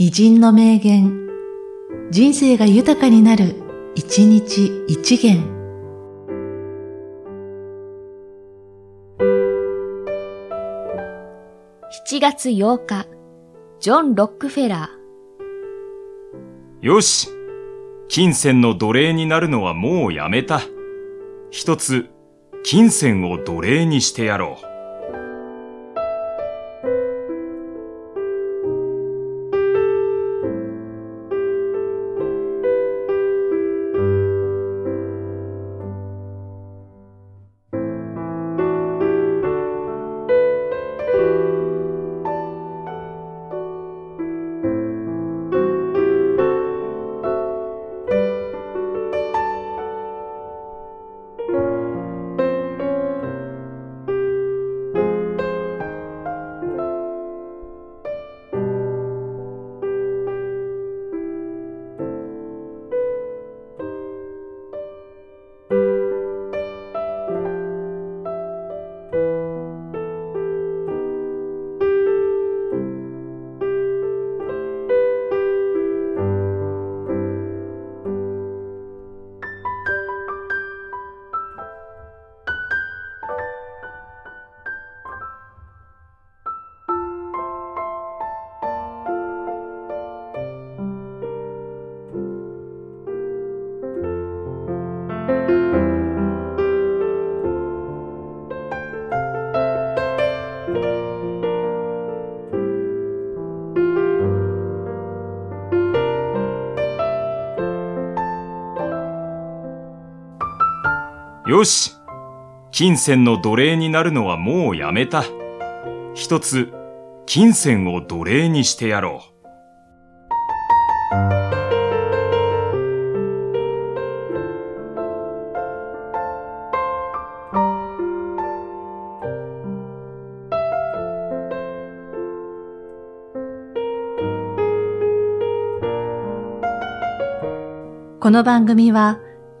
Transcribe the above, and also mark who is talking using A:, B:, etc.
A: 偉人の名言、人生が豊かになる、一日一元。
B: 7月8日、ジョン・ロックフェラ
C: ー。よし金銭の奴隷になるのはもうやめた。一つ、金銭を奴隷にしてやろう。よし金銭の奴隷になるのはもうやめた。一つ、金銭を奴隷にしてやろう。
A: この番組は、